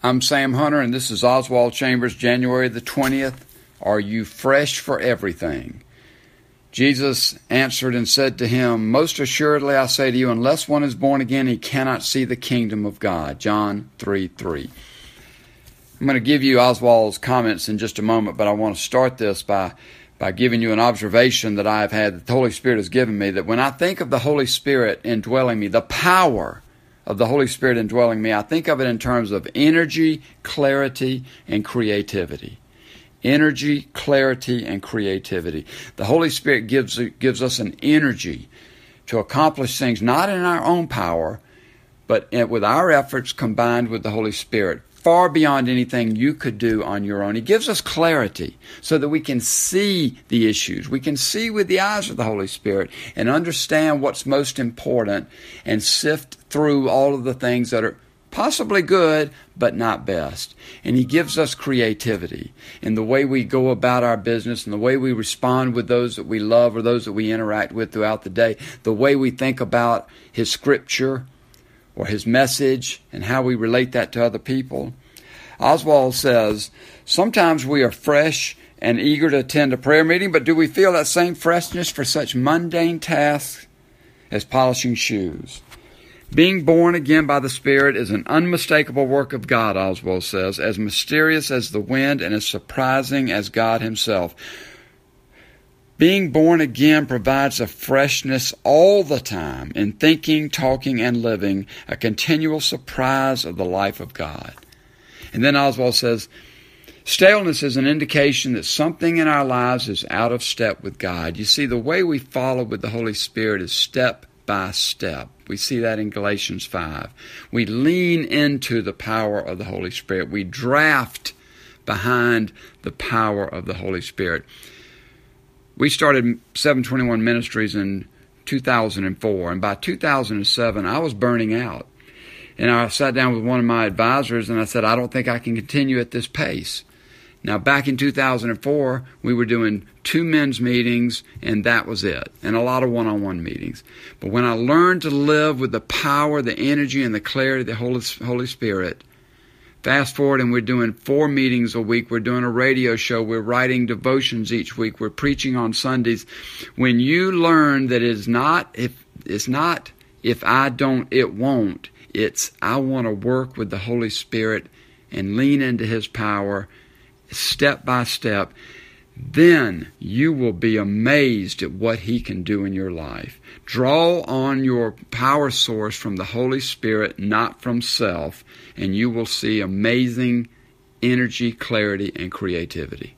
I'm Sam Hunter, and this is Oswald Chambers, January the 20th. Are you fresh for everything? Jesus answered and said to him, Most assuredly I say to you, unless one is born again, he cannot see the kingdom of God. John 3 3. I'm going to give you Oswald's comments in just a moment, but I want to start this by, by giving you an observation that I have had that the Holy Spirit has given me. That when I think of the Holy Spirit indwelling me, the power of the Holy Spirit indwelling me, I think of it in terms of energy, clarity, and creativity. Energy, clarity, and creativity. The Holy Spirit gives, gives us an energy to accomplish things not in our own power, but with our efforts combined with the Holy Spirit far beyond anything you could do on your own. He gives us clarity so that we can see the issues. We can see with the eyes of the Holy Spirit and understand what's most important and sift through all of the things that are possibly good, but not best. And He gives us creativity in the way we go about our business and the way we respond with those that we love or those that we interact with throughout the day, the way we think about His Scripture or his message and how we relate that to other people. Oswald says, Sometimes we are fresh and eager to attend a prayer meeting, but do we feel that same freshness for such mundane tasks as polishing shoes? Being born again by the Spirit is an unmistakable work of God, Oswald says, as mysterious as the wind and as surprising as God Himself. Being born again provides a freshness all the time in thinking, talking, and living, a continual surprise of the life of God. And then Oswald says, Staleness is an indication that something in our lives is out of step with God. You see, the way we follow with the Holy Spirit is step by step. We see that in Galatians 5. We lean into the power of the Holy Spirit. We draft behind the power of the Holy Spirit. We started 721 Ministries in 2004, and by 2007, I was burning out. And I sat down with one of my advisors and I said, I don't think I can continue at this pace. Now, back in 2004, we were doing two men's meetings, and that was it, and a lot of one on one meetings. But when I learned to live with the power, the energy, and the clarity of the Holy, Holy Spirit, Fast forward, and we're doing four meetings a week. We're doing a radio show. We're writing devotions each week. We're preaching on Sundays. When you learn that it's not if it's not if I don't, it won't. It's I want to work with the Holy Spirit and lean into His power, step by step then you will be amazed at what He can do in your life. Draw on your power source from the Holy Spirit, not from self, and you will see amazing energy, clarity, and creativity.